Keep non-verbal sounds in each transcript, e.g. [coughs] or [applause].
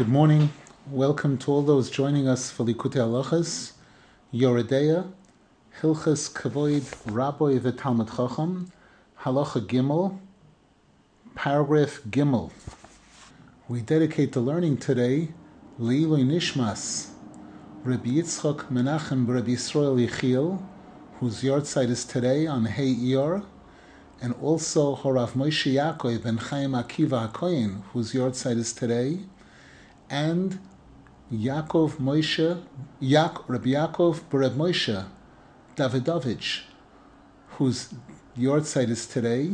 Good morning. Welcome to all those joining us for Likutei Halachas, Yoredeya, Hilchas Kavoid, Rabbi the Talmud Chacham, Halacha Gimel, paragraph Gimel. We dedicate the learning today, Leiloi Nishmas, Rabbi Yitzchak Menachem Rabbi Yisrael Yechiel, whose yahrzeit is today on Hey Iyar, and also Horav Moshe Yaakov ben Chaim Akiva HaKoyin, whose yahrzeit is today, and Yaakov Moshe, Yak, Rabbi Yaakov Bereb Moshe Davidovich, whose yahrzeit is today,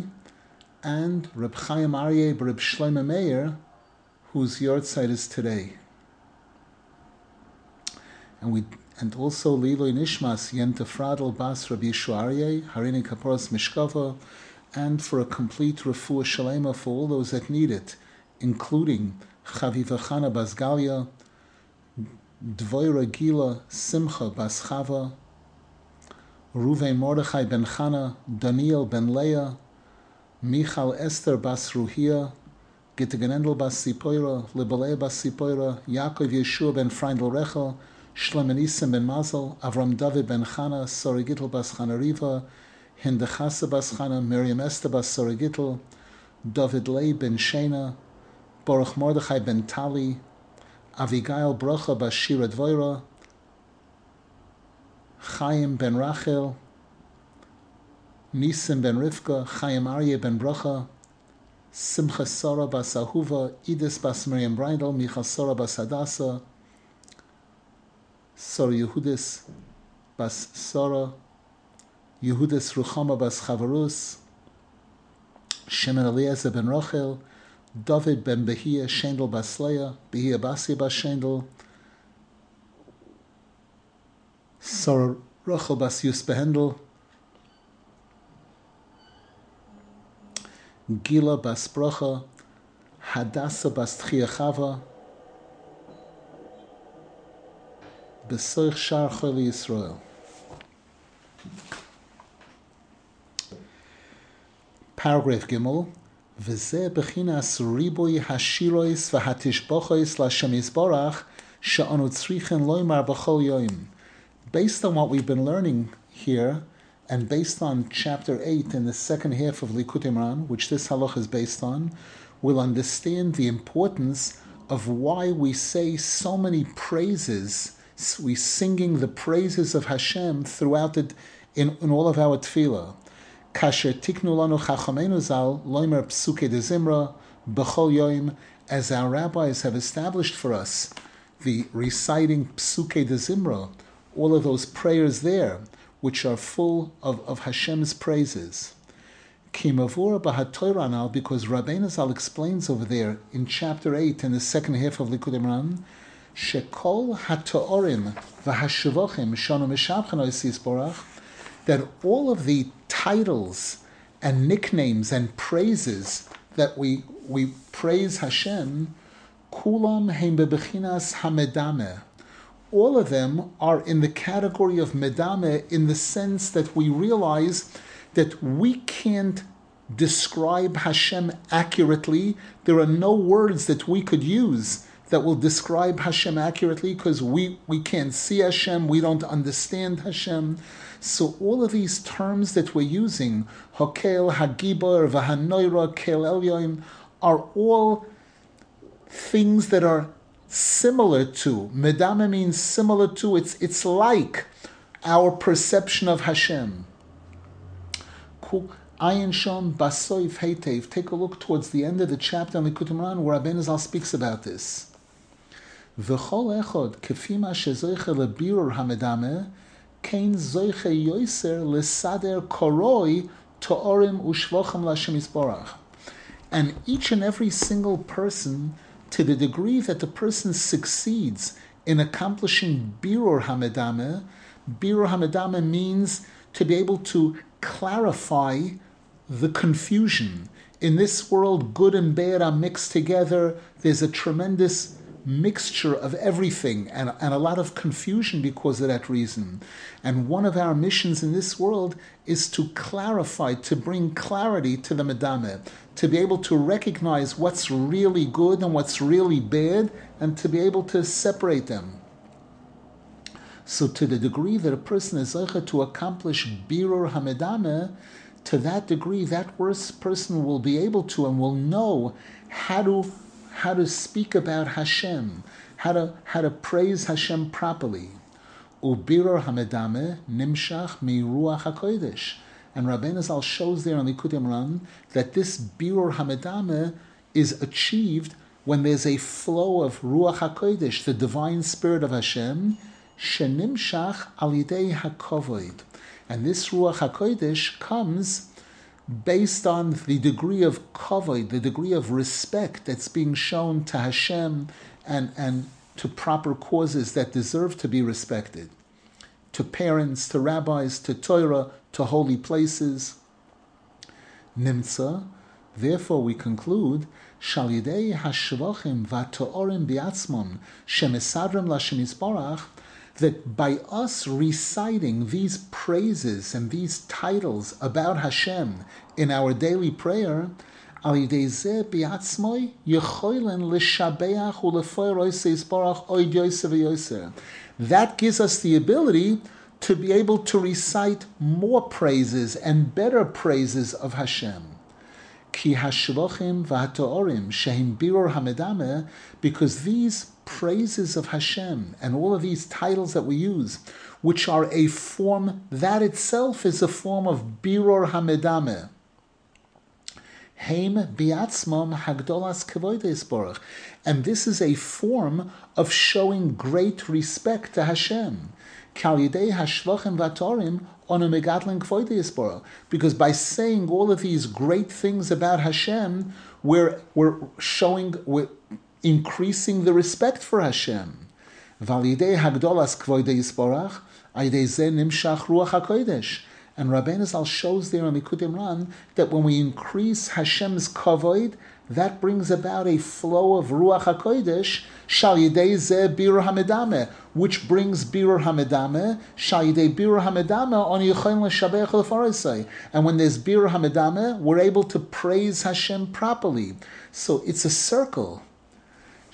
and Reb Chaim Aryeh Bereb Shlomo Meir, whose yahrzeit is today. And we and also Liloi Nishmas Yenta Fradel Bas Rabbi Yeshua Harini Kaporos Mishkova, and for a complete refuah shalema for all those that need it, including Chaviva Chana Bas Galia, Dvoira Gila Simcha Bas Chava, Mordechai ben Chana, Daniel ben Leah, Michal Esther Bas Ruhia, Gittegenendel Bas Sipoira, Libale Bas Yaakov Yeshua ben Freindel Rechel, Shlomo ben Mazel, Avram David ben Chana, Sori Gittel Bas Chana Riva, Hindechasa Chana, Miriam Esther Bas Sori Gittel, David Lei ben Shena, Baruch Mordechai ben Tali, Avigail Brocha Bas Shira Dvoira, Chaim ben Rachel, Nisim ben Rivka, Chaim Aryeh ben Brocha, Simcha Sora bas Ahuva, Idis bas Miriam Bridal, Micha Sora bas Hadassah, Sora Yehudis bas Sora, Yehudis Ruchama bas Chavarus, Shimon Eliezer ben Rachel, David ben Behia Shendel bas Leah, Behia Basia bas Shendel, Sora Rachel bas Yus Behendel, Gila bas Brocha, Hadassah bas Tchiachava, Besoich Shar Choli Yisrael. Paragraph Gimel, וזה בחינת ריבוי השירויס והתשבוכויס להשם יזבורך, שאנו צריכים לומר בכל יום. Based on what we've been learning here, and based on chapter 8 in the second half of Likutei Moharan, which this halach is based on, we'll understand the importance of why we say so many praises. we're singing the praises of Hashem throughout it in, in all of our tefillah. Kasher tiknu lanu chachamenu zal loimer psuke de zimra b'chol yoim, as our rabbis have established for us, the reciting psuke de zimra, all of those prayers there, which are full of, of Hashem's praises. Kimavura b'hatoranal, because Rabbeinu Zal explains over there in chapter 8 in the second half of Likutei Moharan, shekol hatorim v'hashavochim shonu mishabchen oisis borach, that all of the titles and nicknames and praises that we we praise Hashem, kulam heim bebechinas. All of them are in the category of medame in the sense that we realize that we can't describe Hashem accurately. There are no words that we could use that will describe Hashem accurately because we, we can't see Hashem, we don't understand Hashem. So all of these terms that we're using, Hokel, Hagibor, Vahanoira, Kel Elyoim, are all things that are similar to. Medame means similar to, it's, it's like our perception of Hashem. Take a look towards the end of the chapter on Likutei Moharan where Rabbeinu Zal speaks about this. V'chol echod kefima shezoiche lebirur hamedame kein yoiser lesader koroi to'orim ushvochem lashem yisborach. And each and every single person, to the degree that the person succeeds in accomplishing birur hamedame, birur hamedame means to be able to clarify the confusion. In this world, good and bad are mixed together. There's a tremendous mixture of everything and, and a lot of confusion because of that reason. And one of our missions in this world is to clarify, to bring clarity to the Medame, to be able to recognize what's really good and what's really bad, and to be able to separate them. So, to the degree that a person is to accomplish Birur Hamedame, to that degree, that worse person will be able to and will know how to how to speak about Hashem, how to how to praise Hashem properly. Ubirur Hamedame Nimshach Miruach Hakodesh. And Rabbeinu Zal shows there on the Kutim that this Birur Hamedame is achieved when there's a flow of Ruach HaKodesh, the divine spirit of Hashem, Shenimshach Alidei HaKovoid. And this Ruach HaKodesh comes based on the degree of kavod, the degree of respect that's being shown to Hashem and, and to proper causes that deserve to be respected, to parents, to rabbis, to Torah, to holy places. Nimtza, therefore we conclude, Shalidei hashvachim biatzmon shemesadrim that by us reciting these praises and these titles about Hashem in our daily prayer, that gives us the ability to be able to recite more praises and better praises of Hashem. Because these praises of Hashem and all of these titles that we use, which are a form, that itself is a form of Biror Hamedame. Heim biatzmam hagdolas kevoides And this is a form of showing great respect to Hashem. Kalidei hashvachim vatorim because by saying all of these great things about Hashem, we're, we're showing, we're, increasing the respect for Hashem. And Rabbeinu Zal shows there on the Kudim that when we increase Hashem's kavod, that brings about a flow of Ruach HaKodesh, Shal Yidei Ze Bir Hamedame, which brings Bir Hamedame, Shal Yidei Bir Hamedame on Yechoin L'Shabech L'Farisai. And when there's Bir Hamedame, we're able to praise Hashem properly. So it's a circle.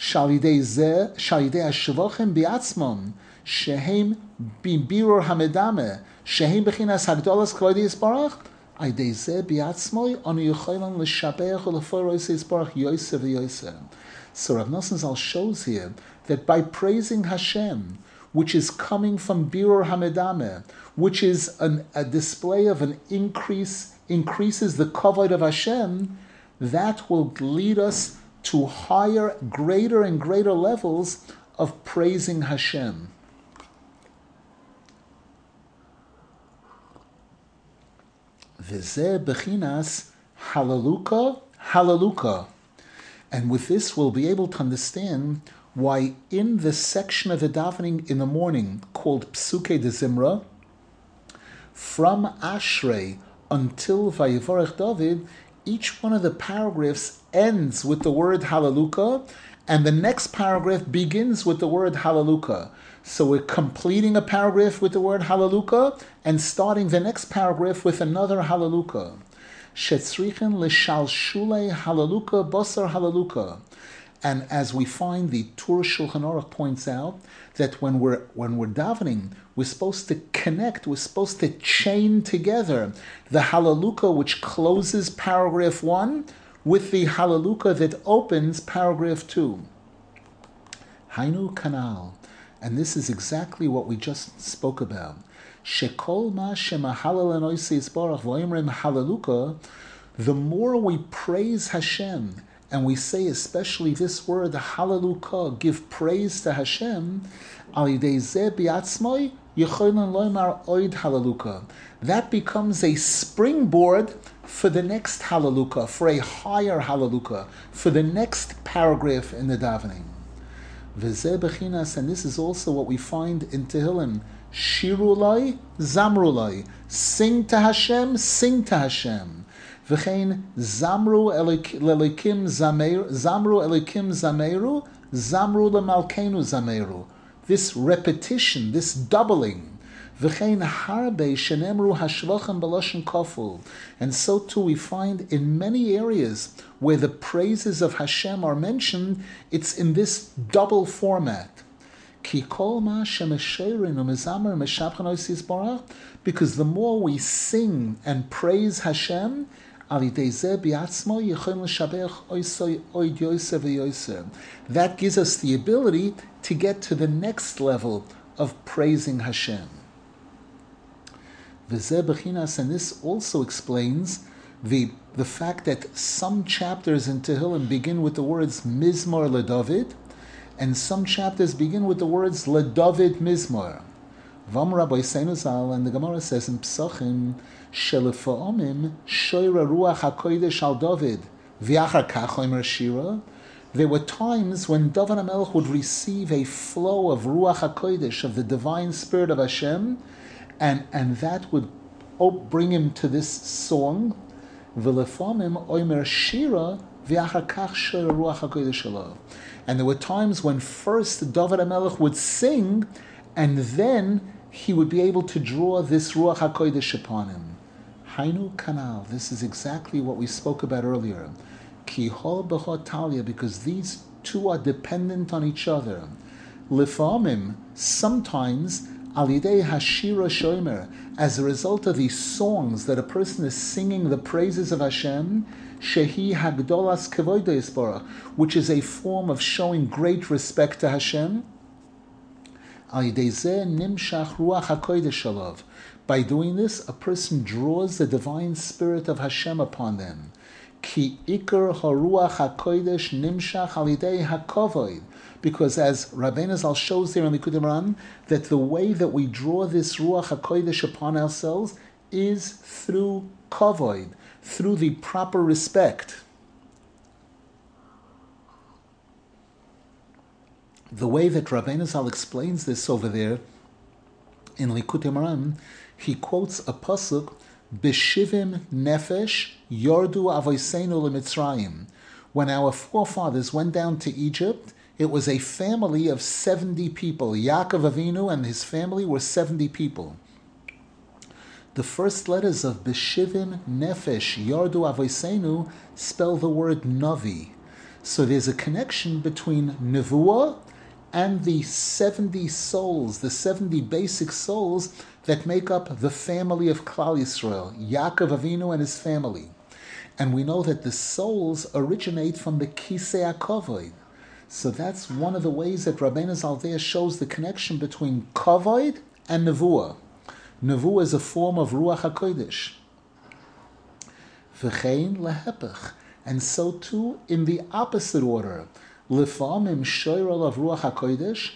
Shalidei Zeh, Shalidei Hashivochem Biatzmon, Shehem Bibirur Hamedame, Shehem Bechinas Hagdolas Klodius isparach, Aidei Zeh Biatzmoi, Onu Yochaylan L'Shabeach U'Lefoiroiseis Barach Yosef Yosef. So Rav Nosson Zal shows here that by praising Hashem, which is coming from Birur Hamedame, which is an, a display of an increase, increases the kavod of Hashem, that will lead us to higher, greater and greater levels of praising Hashem. V'zeh bechinas halaluka halaluka. And with this, we'll be able to understand why in the section of the davening in the morning called Psuke de Zimra, from Ashrei until Vayivorech David, each one of the paragraphs ends with the word Hallelujah, and the next paragraph begins with the word Hallelujah. So we're completing a paragraph with the word Hallelujah and starting the next paragraph with another Hallelujah. Shetzrichen l'shalshule Hallelujah basar Hallelujah. And as we find the Tur Shulchan Aruch points out that when we're when we're davening, we're supposed to connect, we're supposed to chain together the Hallelujah which closes paragraph one with the Hallelujah that opens paragraph two. Hainu Kanal. And this is exactly what we just spoke about. Shekol ma shema halleluka. the more we praise Hashem and we say especially this word Hallelujah, give praise to Hashem, that becomes a springboard for the next Hallelujah, for a higher Hallelujah, for the next paragraph in the davening. And this is also what we find in Tehillim. Shirulai, Zamrulai. Sing to Hashem, sing to Hashem. V'chein zamru elikim zameru, zamru elikim zameru Zamru Malkenu Zameru. This repetition, this doubling. And so too we find in many areas where the praises of Hashem are mentioned, it's in this double format. Because the more we sing and praise Hashem, that gives us the ability to get to the next level of praising Hashem. And this also explains the, the fact that some chapters in Tehillim begin with the words Mizmor LeDavid, and some chapters begin with the words LeDavid Mizmor. And the Gemara says in Psachim, Shira. There were times when David HaMelech would receive a flow of ruach hakodesh of the divine spirit of Hashem, and and that would bring him to this song. V'lefa'omim oimer shira v'achar kach shoyra ruach hakodesh And there were times when first David HaMelech would sing, and then he would be able to draw this Ruach HaKodesh upon him. Hainu Kanal, this is exactly what we spoke about earlier. Kihol Talia, because these two are dependent on each other. Lifamim, sometimes Alidei Hashira Shomer, as a result of these songs that a person is singing the praises of Hashem, Shehi Hagdolas Kevoido which is a form of showing great respect to Hashem. By doing this, a person draws the divine spirit of Hashem upon them. Ki ikar haruach hakodesh nimshach alidei hakovoid. Because as Rabbeinu Zal shows there in the Kudim that the way that we draw this ruach hakodesh upon ourselves is through kovoid, through the proper respect. the way that Rabbeinu Zal explains this over there in Likutei Moharan, he quotes a pasuk, "Beshivim nefesh yordu avoseinu lemitzrayim." When our forefathers went down to Egypt, it was a family of seventy people. Yaakov Avinu and his family were seventy people. The first letters of Beshivim nefesh yordu avoseinu spell the word navi. So there's a connection between nevuah and the 70 souls, the 70 basic souls that make up the family of Klal Yisrael, Yaakov Avinu and his family. And we know that the souls originate from the Kisei HaKovoid. So that's one of the ways that Rabbeinu Zaldea shows the connection between Kovoid and Nevuah. Nevuah is a form of Ruach HaKodesh. V'chein lehepech. And so too in the opposite order. Lifamim ruach hakodesh.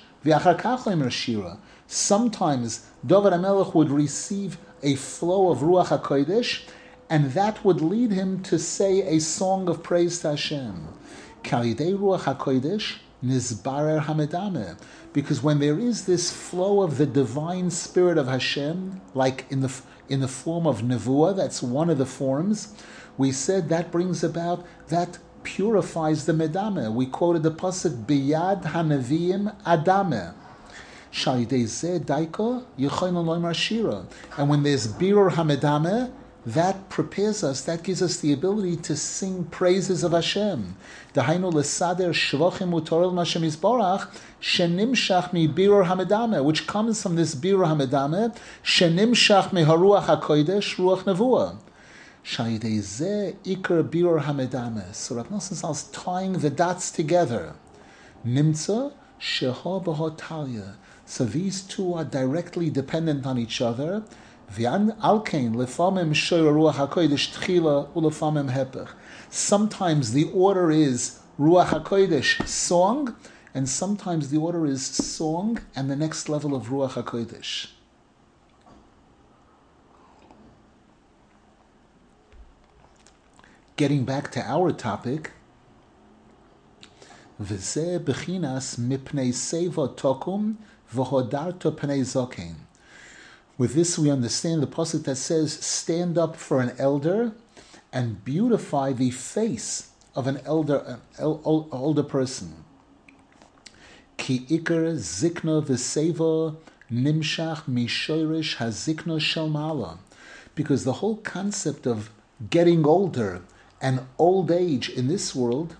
Sometimes David HaMelech would receive a flow of ruach hakodesh, and that would lead him to say a song of praise to Hashem. Kalidei ruach hakodesh nizbarer hamedame. Because when there is this flow of the divine spirit of Hashem, like in the in the form of nevuah, that's one of the forms. We said that brings about that purifies the medame. We quoted the pasuk biyad hanavim adame. And when there's birur hamedame, that prepares us, that gives us the ability to sing praises of Hashem. Dahainu lesader shvochim utorel Hashem izborach shenimshach mi birur hamedame, which comes from this birur hamedame, shenimshach mi haruach hakodesh ruach nevuah. Ikar Birur Hamedame. So Rav Nosson is tying the dots together. Nimtza Sheha Talia. So these two are directly dependent on each other. Sometimes the order is ruach hakodesh song, and sometimes the order is song and the next level of ruach hakodesh. Getting back to our topic. With this, we understand the pasuk that says, "Stand up for an elder, and beautify the face of an elder, an older person." Ki zikna v'seva nimshach hazikna shalmala. Because the whole concept of getting older and old age in this world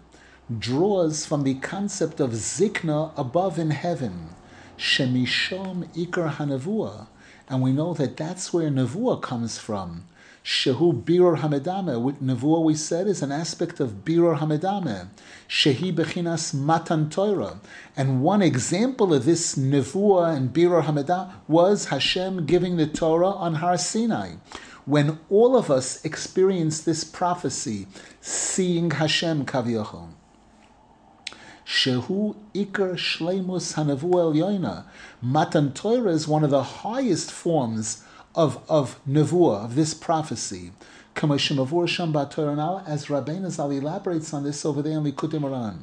draws from the concept of zikna above in heaven, shemishom ikar hanavua, and we know that that's where nevuah comes from. Shehu biror hamedame. With nevuah, we said, is an aspect of birur hamedame. Shehi bechinas matan Torah. And one example of this nevuah and biror hamedame was Hashem giving the Torah on Har Sinai. When all of us experience this prophecy, seeing Hashem kaviyachon. Shehu Iker Shleimus Hanavu El Matan Torah is one of the highest forms of, of Nevuah, of this prophecy. As Rabbeinu Zal elaborates on this over there in Likutei Moharan.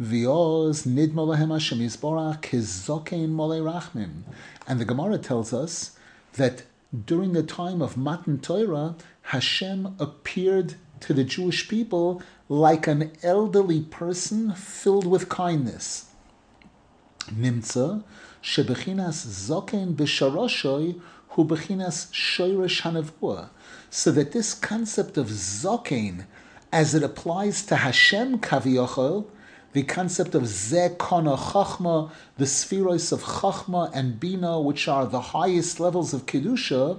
Vioz nidmolahem Hashem Yisborach kizokein mole rachmim. And the Gemara tells us that during the time of Matan Torah, Hashem appeared to the Jewish people like an elderly person filled with kindness. Nimtza shebechinas zoken b'sharoshoy hu bechinas shoyresh. So that this concept of zoken, as it applies to Hashem kaviyochel, the concept of zekona chachma, the sefiros of chachma and bina, which are the highest levels of kedusha,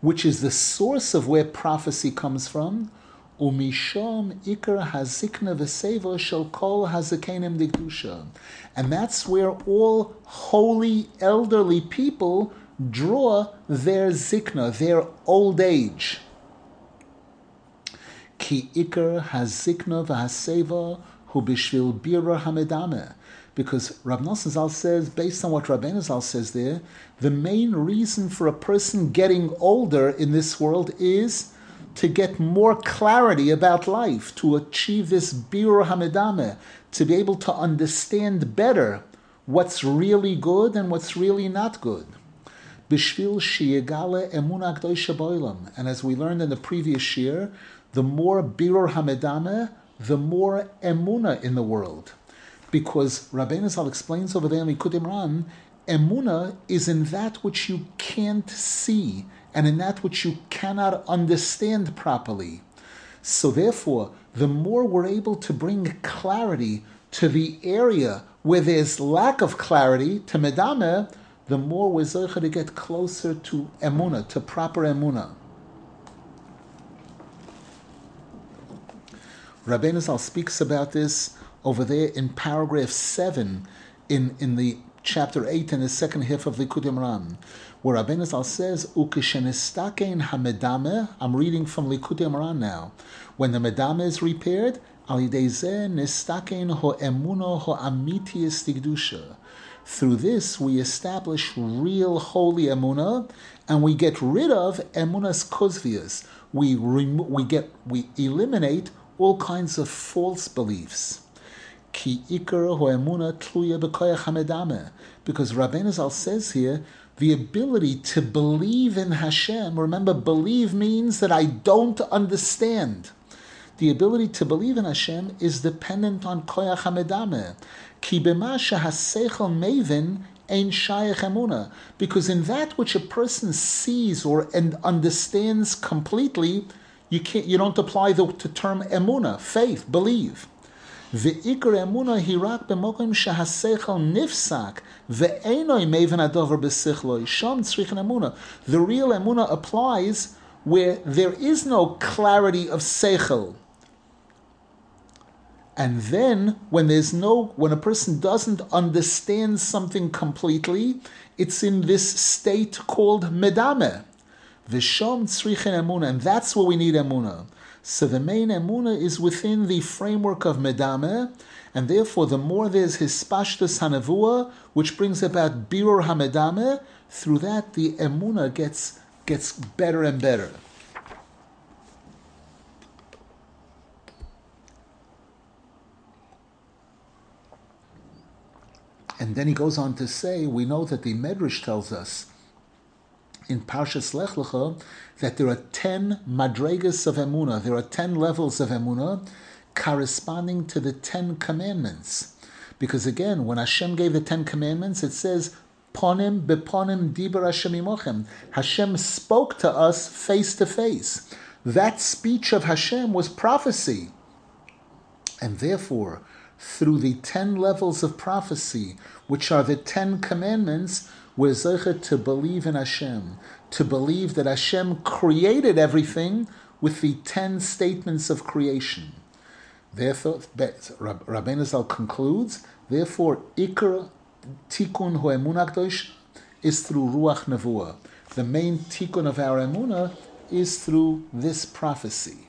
which is the source of where prophecy comes from, Umishom ikar hazikna v'seva shel kol hazakenim dikdusha. And that's where all holy elderly people draw their zikna, their old age. Ki ikar hazikna v'haseva hu bishvil bira hamedame. Because Rav Nosson Zal says, based on what Rabbeinu Zal says there, the main reason for a person getting older in this world is to get more clarity about life, to achieve this birur hamedame, to be able to understand better what's really good and what's really not good. Bishvil shiyegale emuna boilam. And as we learned in the previous year, the more birur hamedame, the more emuna in the world. Because Rabbeinu Zal explains over there in Likutei Moharan, emuna is in that which you can't see and in that which you cannot understand properly. So, therefore, the more we're able to bring clarity to the area where there's lack of clarity, to Medame, the more we're to get closer to Emuna, to proper Emuna. Rabbeinu Zal speaks about this over there in paragraph 7 in, in the chapter 8 in the second half of the Moharan, where Rabbeinu Zal says, Ukishenistakein hamedame, I'm reading from Likutei Moharan now. When the medame is repaired, alideze nistakein ho emuno ho tigdusha. Through this, we establish real holy emuna, and we get rid of emunas kozvias. We, rem- we, get, we eliminate all kinds of false beliefs. Ki. Because Rabbeinu Zal says here, the ability to believe in Hashem. Remember, believe means that I don't understand. The ability to believe in Hashem is dependent on koyach hamedame. Ki mevin ein shayach emuna. Because in that which a person sees or and understands completely, you can't, you don't apply the, the term emuna, faith, believe. ועיקר אמונה היא רק במקום שהשכל נפסק ואינו מבין הדובר בשכלו, שם צריכים אמונה. The real אמונה applies where there is no clarity of seichel. And then, when there's no, when a person doesn't understand something completely, it's in this state called medame. Vishom tzrichen emuna, and that's where we need emuna. So the main emuna is within the framework of medame, and therefore the more there's hispashtus hanavua, which brings about birur hamedame, through that the emuna gets gets better and better. And then he goes on to say, we know that the Medrash tells us in Parshas Lech Lecha that there are 10 madregas of emuna, there are 10 levels of emuna corresponding to the 10 commandments. Because again, when Hashem gave the Ten Commandments, it says, Ponim beponim diber Hashem imochem. Hashem spoke to us face to face. That speech of Hashem was prophecy. And therefore, through the ten levels of prophecy, which are the Ten Commandments, we're to believe in Hashem, to believe that Hashem created everything with the ten statements of creation. Therefore, Rabbeinu Zal concludes, therefore, Ikr Tikkun Hoemunah is through Ruach Nevuah. The main tikkun of our emunah is through this prophecy.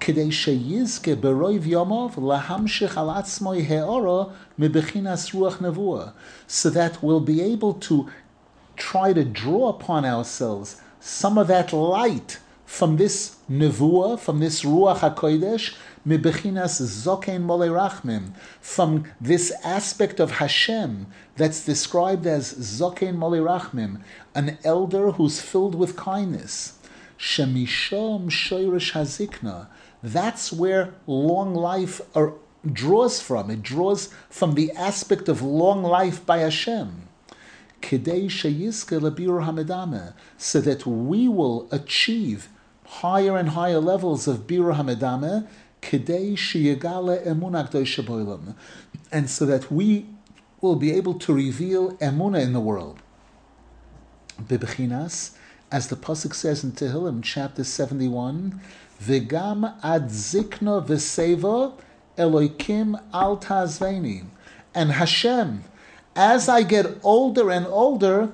כדי שיזכה ברוב יומוב להמשיך על עצמו האורה מבחינס רוח נבואה, so that we'll be able to try to draw upon ourselves some of that light from this nevuah, from this ruach hakodesh, mibechinas zokein mole rachmim, from this aspect of Hashem that's described as zokein mole rachmim, an elder who's filled with kindness. Shemishom shoirish hazikna. that's where long life draws from. It draws from the aspect of long life by Hashem so that we will achieve higher and higher levels of Bira Hamedame, Kedei Shiyagale Emunah and so that we will be able to reveal Emunah in the world. Bibechinas, as the Pasuk says in Tehillim, chapter 71, V'gam ad zikna v'seva al tazveni. And Hashem, as I get older and older,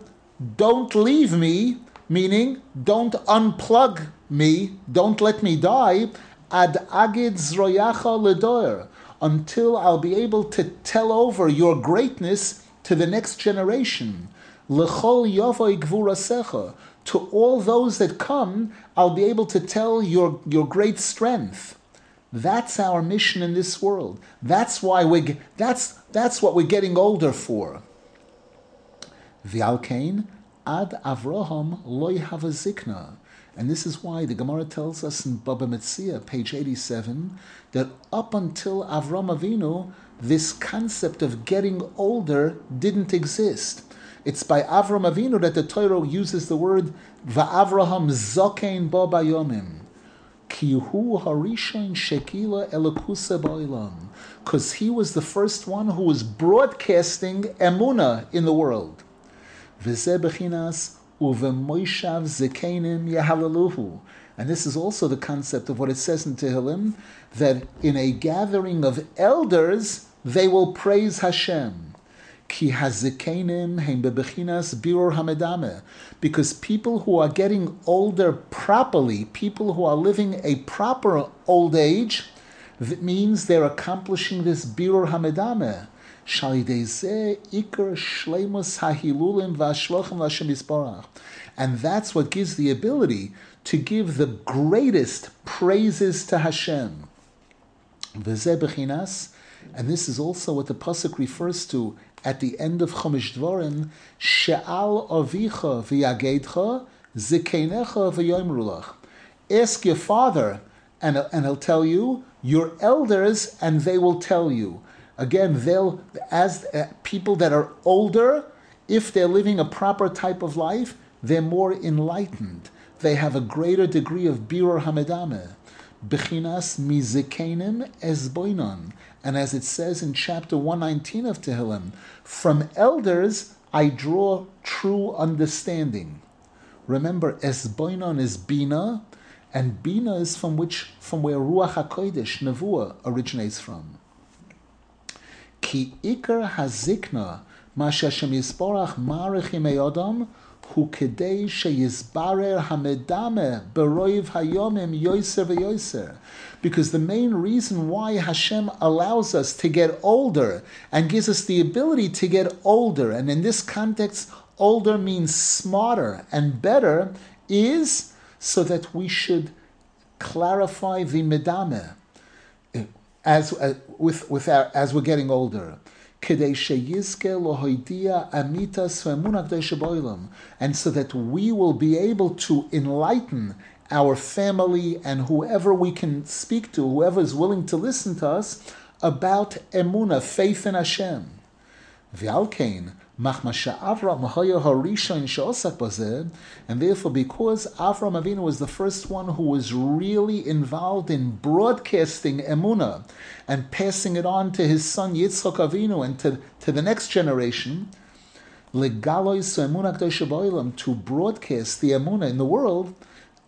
don't leave me, meaning don't unplug me, don't let me die, ad agid zroyacha ledoer, until I'll be able to tell over your greatness to the next generation. Lechol yovoi gvurasecha, to all those that come, I'll be able to tell your, your great strength. That's our mission in this world. That's why we that's that's what we're getting older for. V'alkein ad Avraham loy zikna. And this is why the Gemara tells us in Baba Metzia, page 87, that up until Avram Avinu, this concept of getting older didn't exist. It's by Avram Avinu that the Torah uses the word Va'avraham zokein bo bayomim. Kihu harishon shekila elokusa ba'ilam. Because he was the first one who was broadcasting emuna in the world. V'zeh bechinas uvemoishav zekenim yehalaluhu. And this is also the concept of what it says in Tehillim, that in a gathering of elders, they will praise Hashem. Ki hazikenim heim bebechinas birur hamedame. Because people who are getting older properly, people who are living a proper old age, that means they're accomplishing this birur hamedame. And that's what gives the ability to give the greatest praises to Hashem. And this is also what the pasuk refers to at the end of Chumash Dvorim, She'al avicha v'yagedcha zikeinecha v'yoimrulach. Ask your father, and, and he'll tell you, your elders, and they will tell you. Again, they'll, as uh, people that are older, if they're living a proper type of life, they're more enlightened. They have a greater degree of birur hamedameh. Bechinas mizikenim esboinon. And as it says in chapter 119 of Tehillim, from elders I draw true understanding. Remember, Esboinon is Bina, and Bina is from which, from where Ruach HaKodesh, Navua, originates from. Ki Iker HaZikna, Masha Shem Yisborach Marechim Eodom, Hu Kedei HaMedame, Beroiv Hayomim Yoiser VeYoiser. Because the main reason why Hashem allows us to get older and gives us the ability to get older, and in this context, older means smarter and better, is so that we should clarify the medame as uh, with with our, as we're getting older. And so that we will be able to enlighten our family and whoever we can speak to, whoever is willing to listen to us, about emuna, faith in Hashem. V'alkein, and therefore, because Avram Avinu was the first one who was really involved in broadcasting emuna and passing it on to his son Yitzchak Avinu and to, to the next generation, legalois emuna to broadcast the emuna in the world,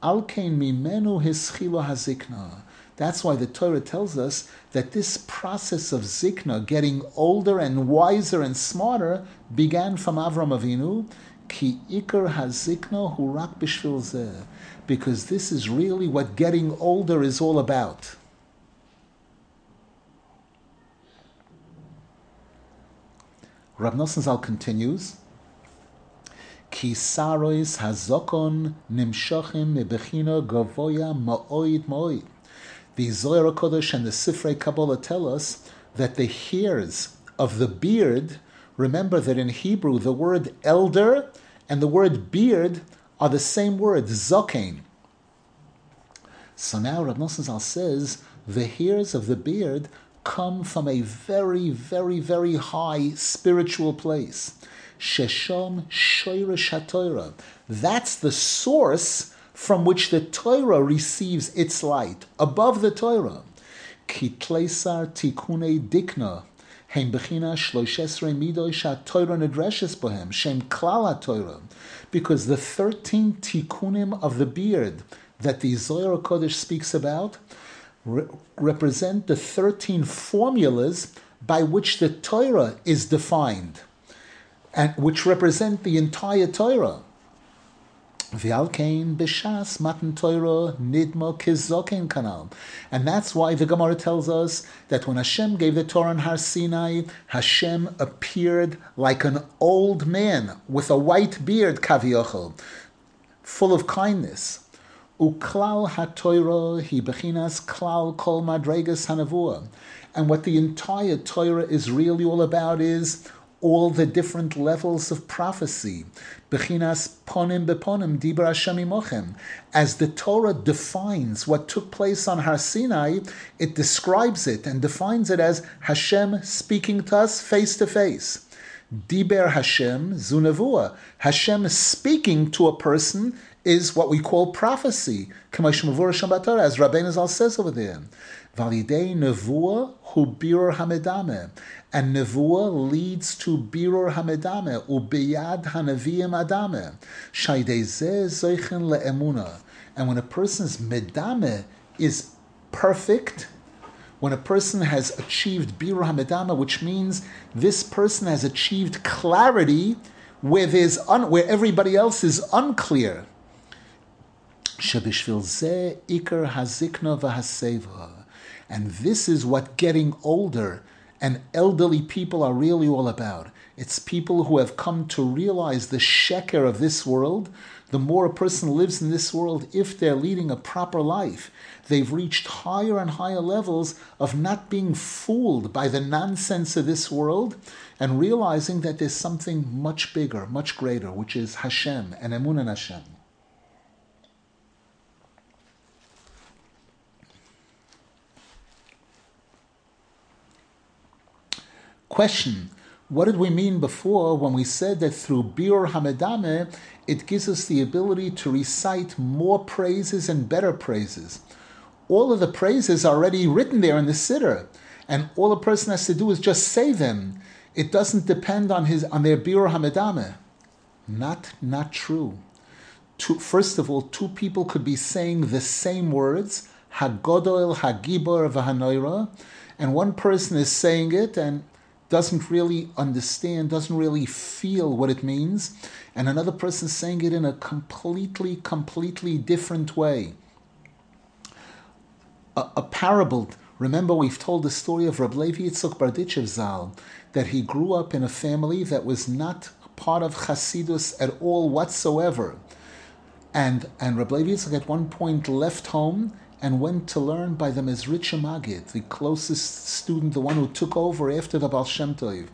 alkein mimenu hischilo hazikna. That's why the Torah tells us that this process of zikna, getting older and wiser and smarter, began from Avram Avinu. Ki ikar hazikna hurak b'shvil zeh. Because this is really what getting older is all about. Rav Nosson Zal continues. Ki sarois hazokon nimshachim mebechina gavoya ma'oid ma'oid. The Zohar Kodesh and the Sifrei Kabbalah tell us that the hairs of the beard, remember that in Hebrew the word elder and the word beard are the same word, zokain. So now Rav Nosson says the hairs of the beard come from a very, very, very high spiritual place. Sheshom Shoirish HaTorah. That's the source from which the Torah receives its light, above the Torah. Kitlesar tikune dikna, hem bechina shloishesre midoi Torah nedreshes bohem, shem klala Torah. Because the 13 tikkunim of the beard that the Zohar Kodesh speaks about re- represent the 13 formulas by which the Torah is defined, and which represent the entire Torah. V'alkein b'shas matan Torah nidmo kizokin kanal. And that's why the Gemara tells us that when Hashem gave the Torah on Har Sinai, Hashem appeared like an old man with a white beard, kaviochel, full of kindness. Uklal haTorah hi bechinas klal kol madregas hanavua. And what the entire Torah is really all about is all the different levels of prophecy. Bechinas ponim beponim dibra Hashem As the Torah defines what took place on Har Sinai, it describes it and defines it as Hashem speaking to us face to face. Diber Hashem zunavua. Hashem speaking to a person is what we call prophecy, as Rabbeinu Zal says over there. Validei nevuah hu birur hamedame. And nevuah leads to birur hamedame, ubiyad hanaviyim adame. Shaydei zeichen le'emuna. And when a person's medame is perfect, when a person has achieved birur hamedame, which means this person has achieved clarity where, there's un, where everybody else is unclear. Shebishvil zeh ikar hazikna v'haseva. And this is what getting older and elderly people are really all about. It's people who have come to realize the sheker of this world. The more a person lives in this world, if they're leading a proper life, they've reached higher and higher levels of not being fooled by the nonsense of this world and realizing that there's something much bigger, much greater, which is Hashem and Emun and Hashem. Question What did we mean before when we said that through Biur Hamedame it gives us the ability to recite more praises and better praises? All of the praises are already written there in the Siddur, and all a person has to do is just say them. It doesn't depend on his on their Biur Hamedame. Not not true. Two, first of all, two people could be saying the same words, Hagodol, Hagibor, Vahanoira, and one person is saying it, and doesn't really understand, doesn't really feel what it means, and another person saying it in a completely, completely different way. A, a parable. Remember, we've told the story of Rab Levi Yitzchok Barditchev Zal, that he grew up in a family that was not part of Chasidus at all whatsoever. And, and Rab Levi Yitzchok at one point left home and went to learn by the Mezritcha Magid, the closest student, the one who took over after the Baal Shem Tov.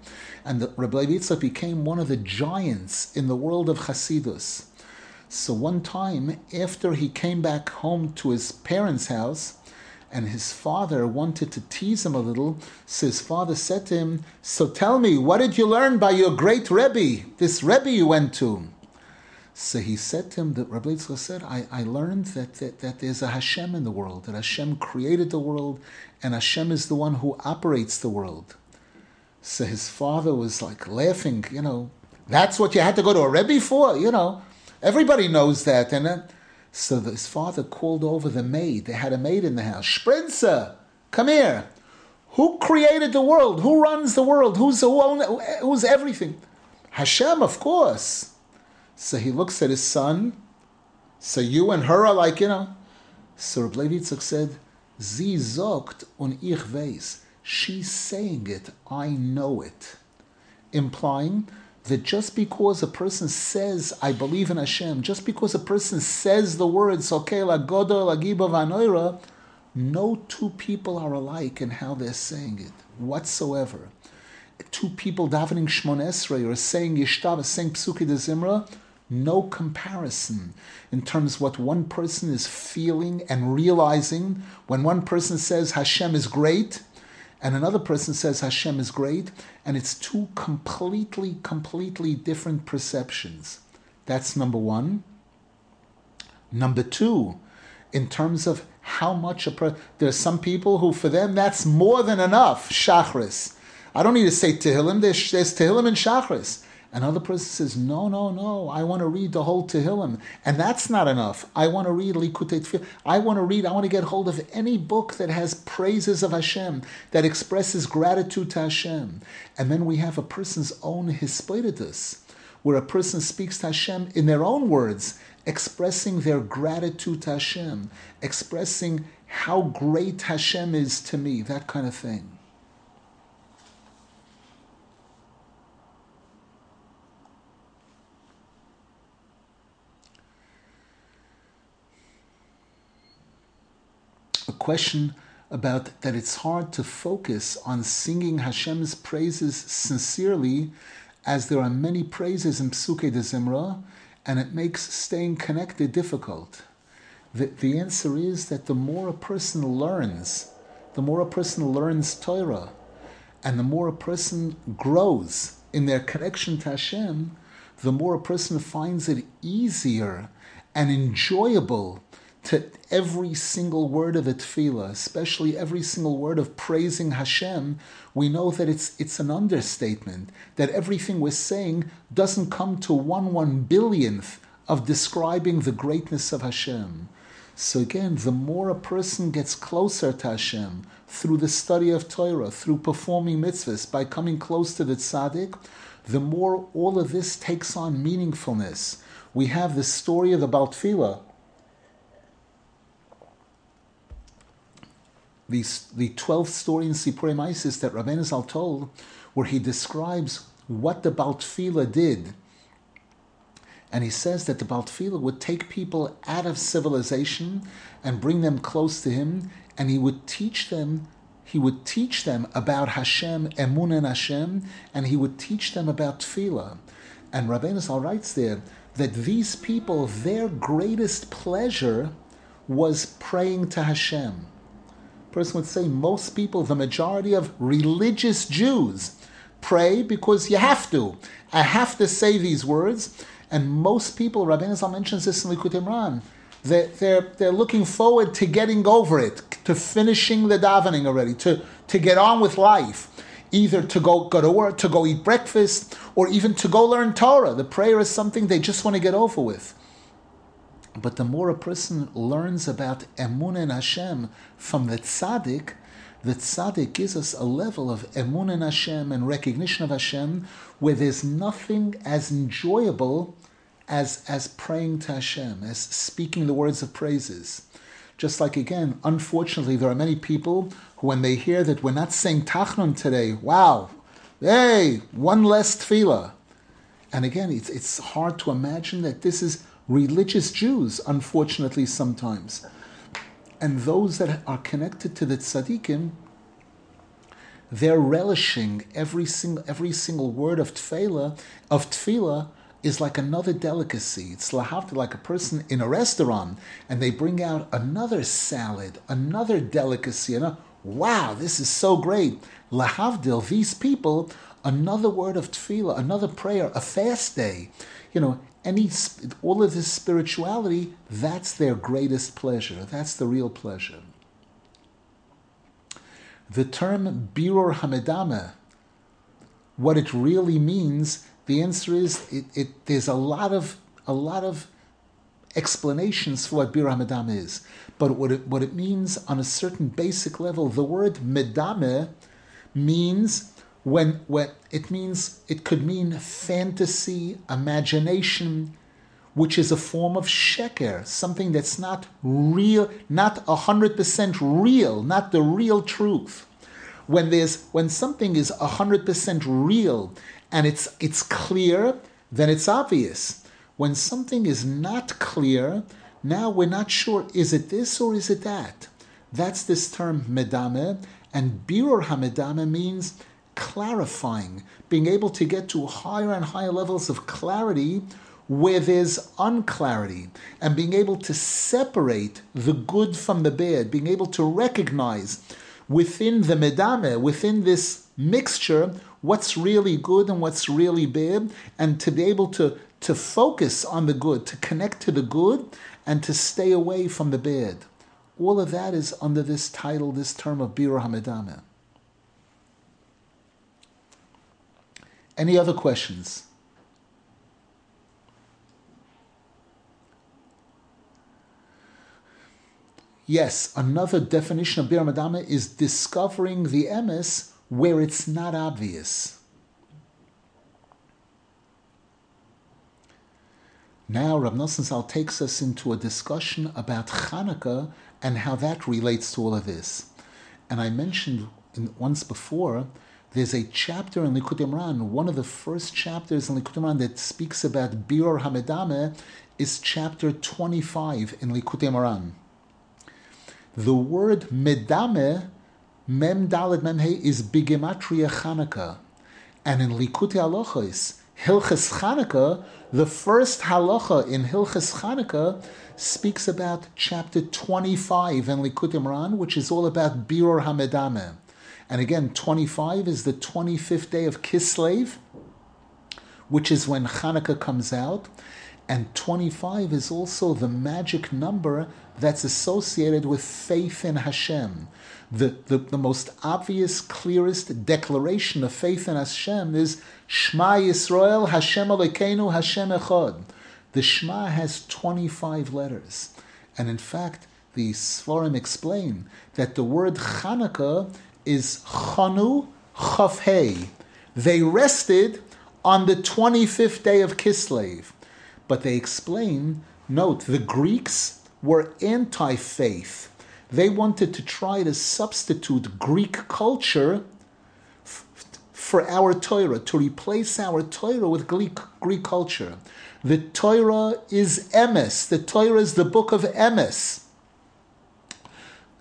And the, Yitzchak became one of the giants in the world of Hasidus. So one time, after he came back home to his parents' house, and his father wanted to tease him a little, so his father said to him, So tell me, what did you learn by your great Rebbe, this Rebbe you went to? So he said to him that Rabbi Yitzchak said, I, I learned that, that, that there's a Hashem in the world, that Hashem created the world, and Hashem is the one who operates the world. So his father was like laughing, you know, that's what you had to go to a Rebbe for, you know. Everybody knows that. And so his father called over the maid. They had a maid in the house. Sprinzer, come here. Who created the world? Who runs the world? Who's, who who's everything? Hashem, of course. So he looks at his son. So you and her are like, you know. So Levi Yitzchak said, Sie sagt und ich weiß. She's saying it, I know it. Implying that just because a person says, I believe in Hashem, just because a person says the words, okay, la godo, la giba vanoira, no two people are alike in how they're saying it whatsoever. Two people davening Shmon Esrei or saying Yishtav, saying Psuki de Zimra, no comparison in terms of what one person is feeling and realizing when one person says Hashem is great and another person says Hashem is great, and it's two completely, completely different perceptions. That's number one. Number two, in terms of how much a per- there's some people who for them that's more than enough shachris. I don't need to say Tehillim. There's, there's Tehillim and shachris. Another person says, no, no, no, I want to read the whole Tehillim. And that's not enough. I want to read Likutei Tefillah. I want to read, I want to get hold of any book that has praises of Hashem, that expresses gratitude to Hashem. And then we have a person's own Hisbodedus, where a person speaks to Hashem in their own words, expressing their gratitude to Hashem, expressing how great Hashem is to me, that kind of thing. Question about that it's hard to focus on singing Hashem's praises sincerely, as there are many praises in Psuke de Zimra, and it makes staying connected difficult. The, the answer is that the more a person learns, the more a person learns Torah, and the more a person grows in their connection to Hashem, the more a person finds it easier and enjoyable to every single word of a tefillah, especially every single word of praising Hashem, we know that it's it's an understatement. That everything we're saying doesn't come to one one billionth of describing the greatness of Hashem. So again, the more a person gets closer to Hashem through the study of Torah, through performing mitzvahs, by coming close to the tzaddik, the more all of this takes on meaningfulness. We have the story of the Baal Tefilla, the, the 12th story in Sipurei Maisis that Rabbeinu Zal told, where he describes what the Baal Tefilla did. And he says that the Baal Tefilla would take people out of civilization and bring them close to him, and he would teach them he would teach them about Hashem, Emun and Hashem, and he would teach them about Tefillah. And Rabbeinu Zal writes there that these people, their greatest pleasure was praying to Hashem person would say most people, the majority of religious Jews, pray because you have to. I have to say these words. And most people, Rabbi Zal mentions this in Likutei Moharan, they're, they're, they're looking forward to getting over it, to finishing the davening already, to, to get on with life. Either to go, go to work, to go eat breakfast, or even to go learn Torah. The prayer is something they just want to get over with. But the more a person learns about Emun and Hashem from the tzaddik, the tzaddik gives us a level of emun in Hashem and recognition of Hashem where there's nothing as enjoyable as, as praying to Hashem, as speaking the words of praises. Just like again, unfortunately, there are many people who, when they hear that we're not saying Tachnun today, wow, hey, one less tefillah. And again, it's, it's hard to imagine that this is religious Jews, unfortunately, sometimes. And those that are connected to the tzaddikim, they're relishing every single every single word of tefillah of tefillah is like another delicacy. It's like a person in a restaurant, and they bring out another salad, another delicacy, and wow, this is so great. Lahavdil, these people, another word of tefillah, another prayer, a fast day, you know, any all of this spirituality, that's their greatest pleasure. That's the real pleasure. The term birur hamedame, what it really means the answer is it, it, there's a lot of a lot of explanations for what bir medame is, but what it, what it means on a certain basic level, the word medame means when when it means it could mean fantasy, imagination, which is a form of sheker, something that's not real, not hundred percent real, not the real truth. When there's when something is hundred percent real and it's it's clear, then it's obvious. When something is not clear, now we're not sure is it this or is it that. That's this term medame, and birur hamedame means clarifying, being able to get to higher and higher levels of clarity where there's unclarity, and being able to separate the good from the bad, being able to recognize within the medame, within this mixture, what's really good and what's really bad, and to be able to, to focus on the good, to connect to the good, and to stay away from the bad. All of that is under this title, this term of Birur Hamedame. Any other questions? Yes, another definition of Bir is discovering the emes where it's not obvious. Now, Rab Nosson Zal takes us into a discussion about Hanukkah and how that relates to all of this. And I mentioned once before, there's a chapter in Likutei Moharan, one of the first chapters in Likutei Moharan that speaks about Birur Hamedame is chapter 25 in Likutei Moharan. The word Medame Mem Dalet Mem He is Bigematria Chanukah. And in Likutei Halachos, Hilchas Chanukah, the first halacha in Hilchas Chanukah speaks about chapter 25 in Likutei Moharan, which is all about Birur Hamedame. And again, 25 is the 25th day of Kislev, which is when Chanukah comes out. And 25 is also the magic number that's associated with faith in Hashem the, the, the most obvious, clearest declaration of faith in Hashem is Shema Yisrael, Hashem Alekeinu, Hashem Echad. The Shema has 25 letters. And in fact, the Sforim explain that the word Chanukah is Chanu Chafhei. They rested on the 25th day of Kislev. But they explain, note, the Greeks were anti faith they wanted to try to substitute Greek culture f- for our Torah, to replace our Torah with Greek, Greek culture. The Torah is emes. The Torah is the book of emes.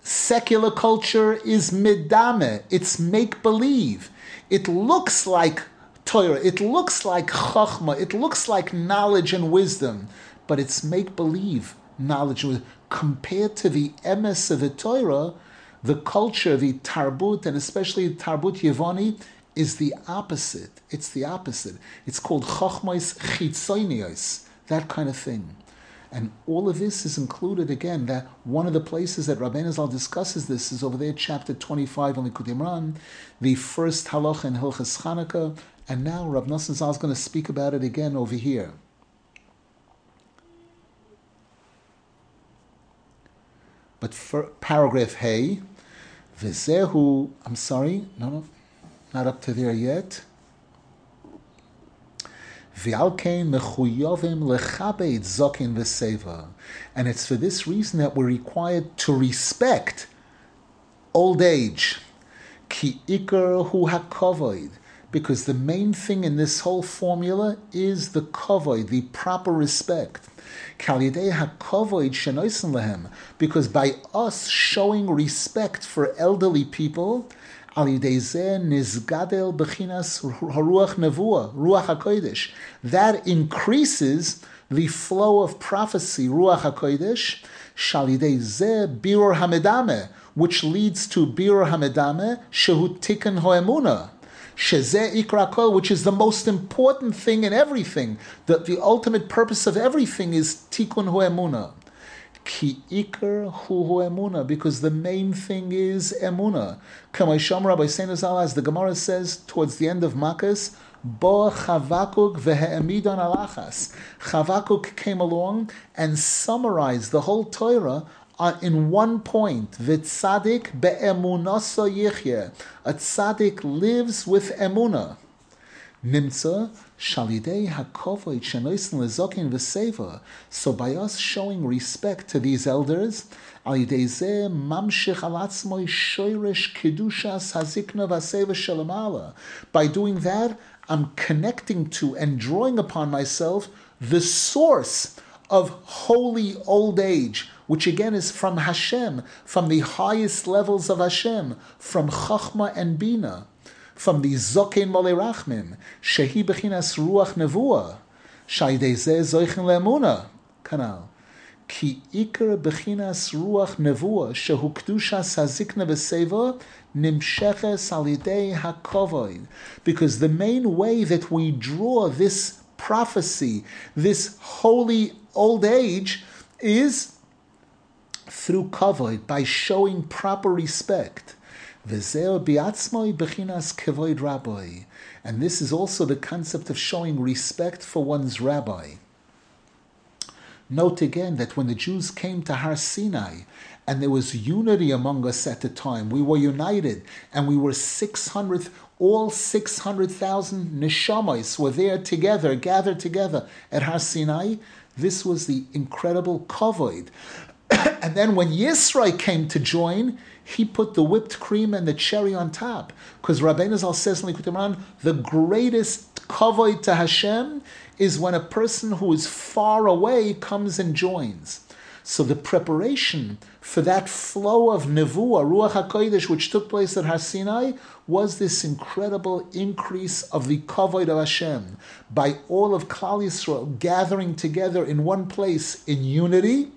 Secular culture is midame. It's make believe. It looks like Torah. It looks like chachma. It looks like knowledge and wisdom, but it's make believe knowledge compared to the emes of the Torah, the culture, the tarbut, and especially tarbut Yevoni, is the opposite. It's the opposite. It's called chochmais chitzonios, that kind of thing. And all of this is included again. That one of the places that Rabbeinu Zal discusses this is over there, chapter twenty-five in Likutei Moharan, the first halach in Hilchas Chanukah, and now Rab Nosson Zal is going to speak about it again over here. But for paragraph Hey, Vizehu, I'm sorry, no, no, not up to there yet. And it's for this reason that we're required to respect old age. Ki ikar hu hakovoid. Because the main thing in this whole formula is the kovoid, the proper respect. Because by us showing respect for elderly people, that increases the flow of prophecy, Ruach HaKodesh, Shalidei Birur Hamedame, which leads to Birur Hamedame, Shehu Tikkun Hoemuna. Shezeh Ikra Kol, which is the most important thing in everything. That the ultimate purpose of everything is Tikkun Hoemuna. Ki ikar hu emuna, because the main thing is emuna. Kamaisham Rabbi Seinazal, as the Gemara says towards the end of Makkos, Bo Chavakuk vehe'emidon alachas. Chavakuk came along and summarized the whole Torah uh, in one point. Vitzadik be'emunasa yichye. A tzaddik lives with emuna. Nimtza shalidei hakovoid shenoisen lezokin v'seva. So by us showing respect to these elders, alatzmoi v'seva shalamala. By doing that, I'm connecting to and drawing upon myself the source of holy old age, which again is from Hashem, from the highest levels of Hashem, from Chachma and Bina from the Zokin Mole Rachmim, Shehi Bechinas Ruach Nevuah, Shaideze Zoichen Lemuna, Kanal. Ki Iker Bechinas Ruach Nevuah, Shehu Kdushas Hazikna Beseva, Nimsheches Alidei HaKovoid. Because the main way that we draw this prophecy, this holy old age, is through kavod, by showing proper respect. And this is also the concept of showing respect for one's rabbi. Note again that when the Jews came to Har Sinai, and there was unity among us at the time, we were united, and we were 600, all 600,000 neshamas were there together, gathered together at Har Sinai. This was the incredible kavod. [coughs] and then when Yisroi came to join, he put the whipped cream and the cherry on top. Because Rabbeinu Zal says in Likutei the greatest kavod to Hashem is when a person who is far away comes and joins. So the preparation for that flow of nevuah, ruach hakodesh, which took place at Har Sinai, was this incredible increase of the kavod of Hashem by all of Klal Yisrael gathering together in one place in unity,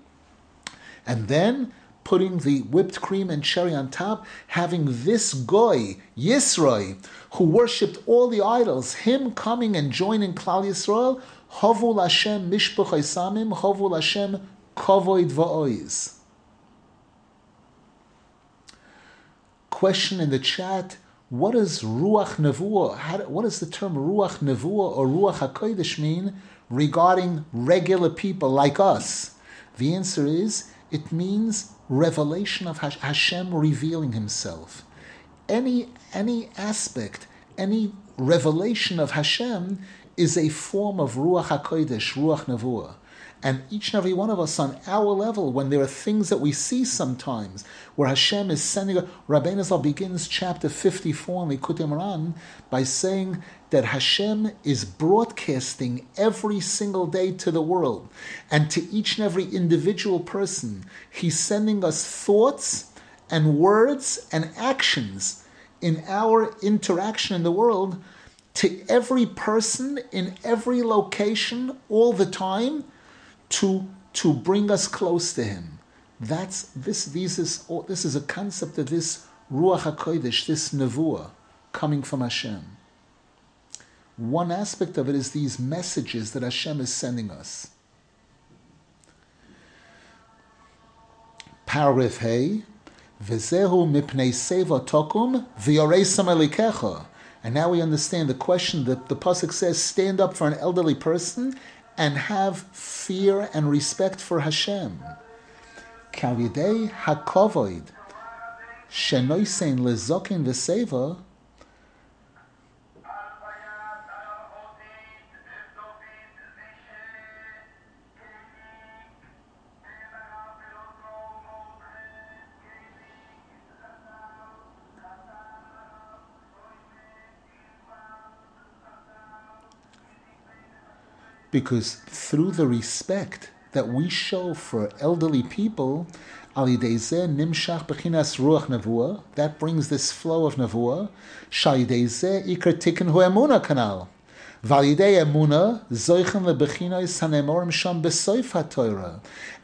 and then putting the whipped cream and cherry on top, having this goy, Yisroi, who worshipped all the idols, him coming and joining Klal Yisrael, Hovul Hashem Mishpuch Samim, Hovul Hashem Kovoid Va'oiz. Question in the chat, what does Ruach Nevuah, what does the term Ruach Nevuah or Ruach HaKodesh mean regarding regular people like us? The answer is, it means revelation of Hashem revealing Himself. Any any aspect, any revelation of Hashem is a form of Ruach Hakodesh, Ruach Nevuah. And each and every one of us on our level, when there are things that we see sometimes, where Hashem is sending, Rabbeinu Zal begins chapter 54 in Likutei Moharan by saying that Hashem is broadcasting every single day to the world. And to each and every individual person, He's sending us thoughts and words and actions in our interaction in the world to every person in every location all the time to, to bring us close to Him. That's this. This is this is a concept of this ruach hakodesh, this nevuah, coming from Hashem. One aspect of it is these messages that Hashem is sending us. Paragraph Hey, mipnei seva tokum elikecha. And now we understand the question that the pasuk says: "Stand up for an elderly person and have fear and respect for Hashem. Kalidei hakovoid. shenoisen lezokin v'seva, because through the respect that we show for elderly people, that brings this flow of nevuah.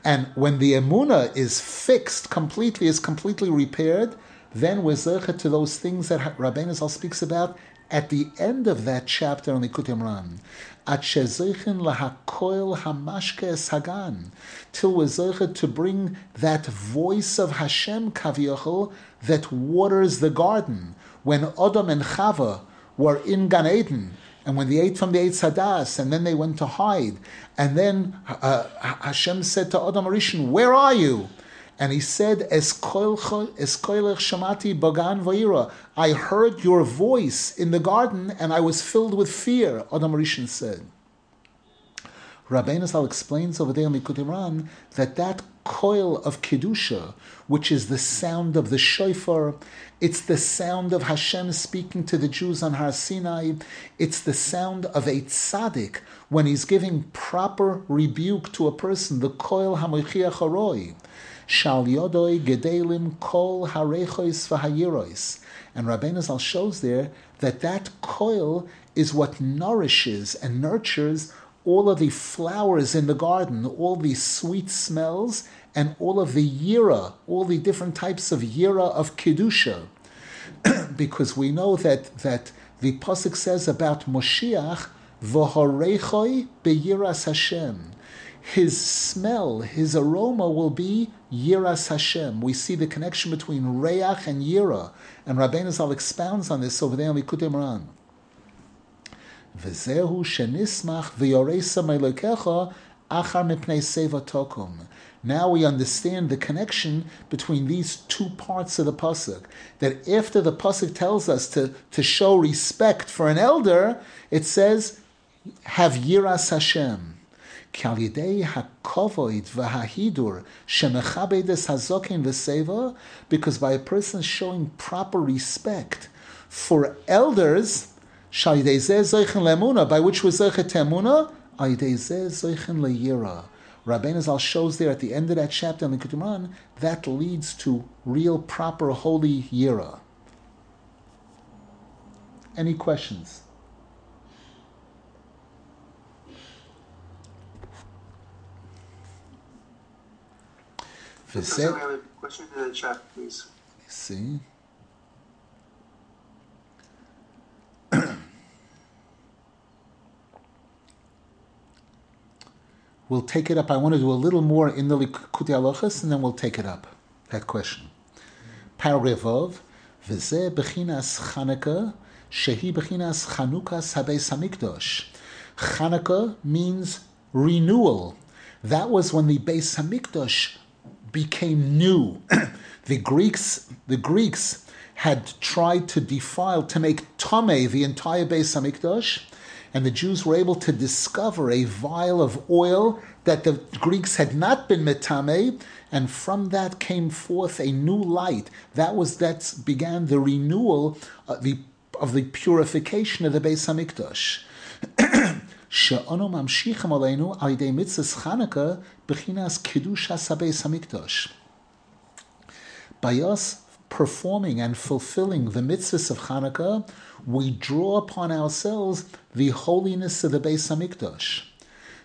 And when the emuna is fixed completely, is completely repaired, then we're to those things that Rabbeinu Zal speaks about at the end of that chapter on the Kutim at shezeichen lahakoil hamashke hagan, till we're to bring that voice of Hashem kaviyachol that waters the garden. When Adam and Chava were in Gan Eden, and when they ate from the Eitz Hadas, and then they went to hide, and then uh, Hashem said to Adam Rishon, "Where are you?" And he said, shamati bagan vayira. I heard your voice in the garden and I was filled with fear, Adam Rishon said. Rabbeinu Zal explains over there in Moharan that that coil of Kedusha, which is the sound of the shofar, it's the sound of Hashem speaking to the Jews on Har Sinai, it's the sound of a tzaddik when he's giving proper rebuke to a person, the coil hamoichiach haroi. Shal Yodoi Gedelim Kol Harechois Vahayirois. And Rabbeinu Zal shows there that that coil is what nourishes and nurtures all of the flowers in the garden, all the sweet smells, and all of the yira, all the different types of yira of kedusha, [clears throat] because we know that that the pasuk says about Moshiach, "V'horechoi beyiras Hashem." his smell, his aroma will be Yiras Hashem. We see the connection between Reach and Yira, and Rabbeinu Zal expounds on this over there in Likutei Moharan. Shenismach achar mipnei seva tokum. Now we understand the connection between these two parts of the pasuk. That after the pasuk tells us to, to show respect for an elder, it says, "Have yiras Hashem." because by a person showing proper respect for elders, by which was Zechet Temuna, Rabbeinu Zal shows there at the end of that chapter in the Kutuman, that leads to real, proper, holy Yira. Any questions? Have a question in the chat, please. See. [clears throat] we'll take it up. I want to do a little more in the Likutei Halachos, and then we'll take it up. That question. Paragraph of V'zeh bechinas Chanukah shehi bechinas Chanukas Habeis Hamikdash. Chanukah means renewal. That was when the Beis Hamikdash became new. [clears throat] the Greeks, the Greeks had tried to defile, to make tame the entire Beis Hamikdash, and the Jews were able to discover a vial of oil that the Greeks had not been metame, and from that came forth a new light. That was that began the renewal of the, of the purification of the Beis Hamikdash. [clears throat] שאנו ממשיכים עלינו על ידי מצווה חנוכה בחינס קידוש הסבייס המקדוש. By us performing and fulfilling the mitzvahs of Hanukkah, we draw upon ourselves the holiness of the Beis Hamikdash.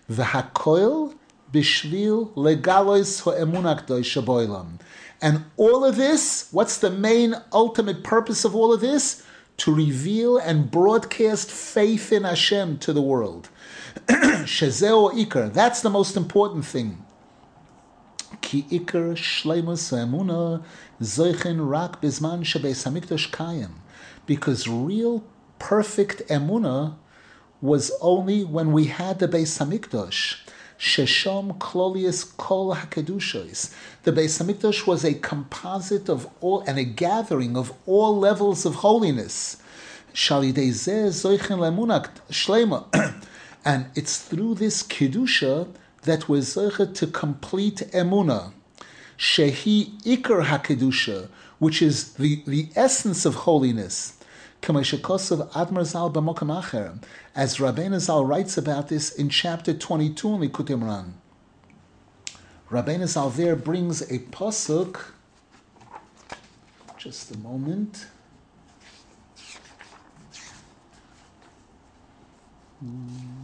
V'hakoil b'shvil legalois ho'emun shaboilam. And all of this, what's the main ultimate purpose of all of this? To reveal and broadcast faith in Hashem to the world. [clears throat] Shezeo Iker. That's the most important thing. Ki Iker Shleimus Emuna Zeichen Rak Bizman Shabeis Hamikdash Kayim. Because real perfect Emuna was only when we had the Beis Hamikdash. Shesham Klolius Kol Hakedushos. The Beis Hamikdash was a composite of all and a gathering of all levels of holiness. [clears throat] And it's through this Kedusha that we're Zoichet to complete emuna. Shehi Iker HaKedusha, which is the, the essence of holiness. As Rabbeinu Zal writes about this in chapter 22 in Likutei Moharan. Rabbeinu Zal there brings a pasuk. Just a moment. Hmm.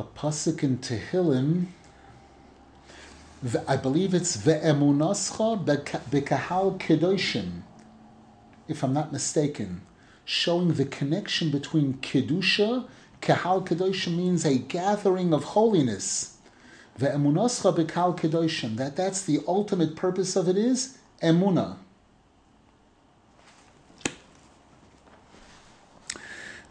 A pasuk in Tehillim. I believe it's ve'emunascha bekahal kedoshim, if I'm not mistaken, showing the connection between kedusha. Kahal kedoshim means a gathering of holiness. Ve'emunascha bekahal kedoshim. That that's the ultimate purpose of it is emuna.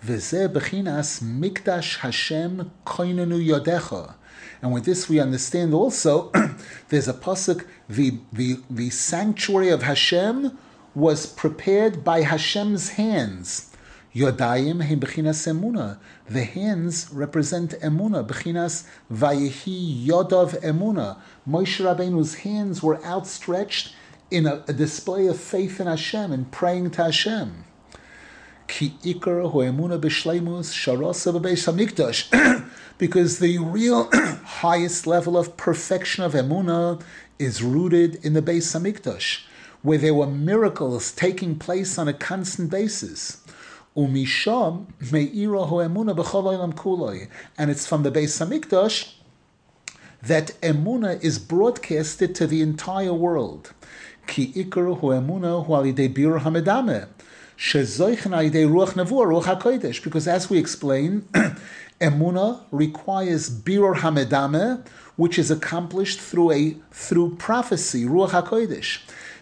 V'zeh bechinas mikdash Hashem koinenu yodecha. And with this we understand also, [clears throat] there's a pasuk, the, the, the sanctuary of Hashem was prepared by Hashem's hands. Yodayim he bechinas emuna. The hands represent emuna. Bechinas vayehi yodav emuna. Moshe Rabbeinu's hands were outstretched in a, a display of faith in Hashem and praying to Hashem. Ki ikar hoemuna b'shleimus sharasa b'beis hamikdash. [clears throat] Because the real [clears throat] highest level of perfection of emuna is rooted in the Beis Hamikdash, where there were miracles taking place on a constant basis. And it's from the Beis Hamikdash that emuna is broadcasted to the entire world. Ki bir hamedameh because as we explain, [clears throat] emuna requires birur hamedame, which is accomplished through a through prophecy, ruach hakodesh.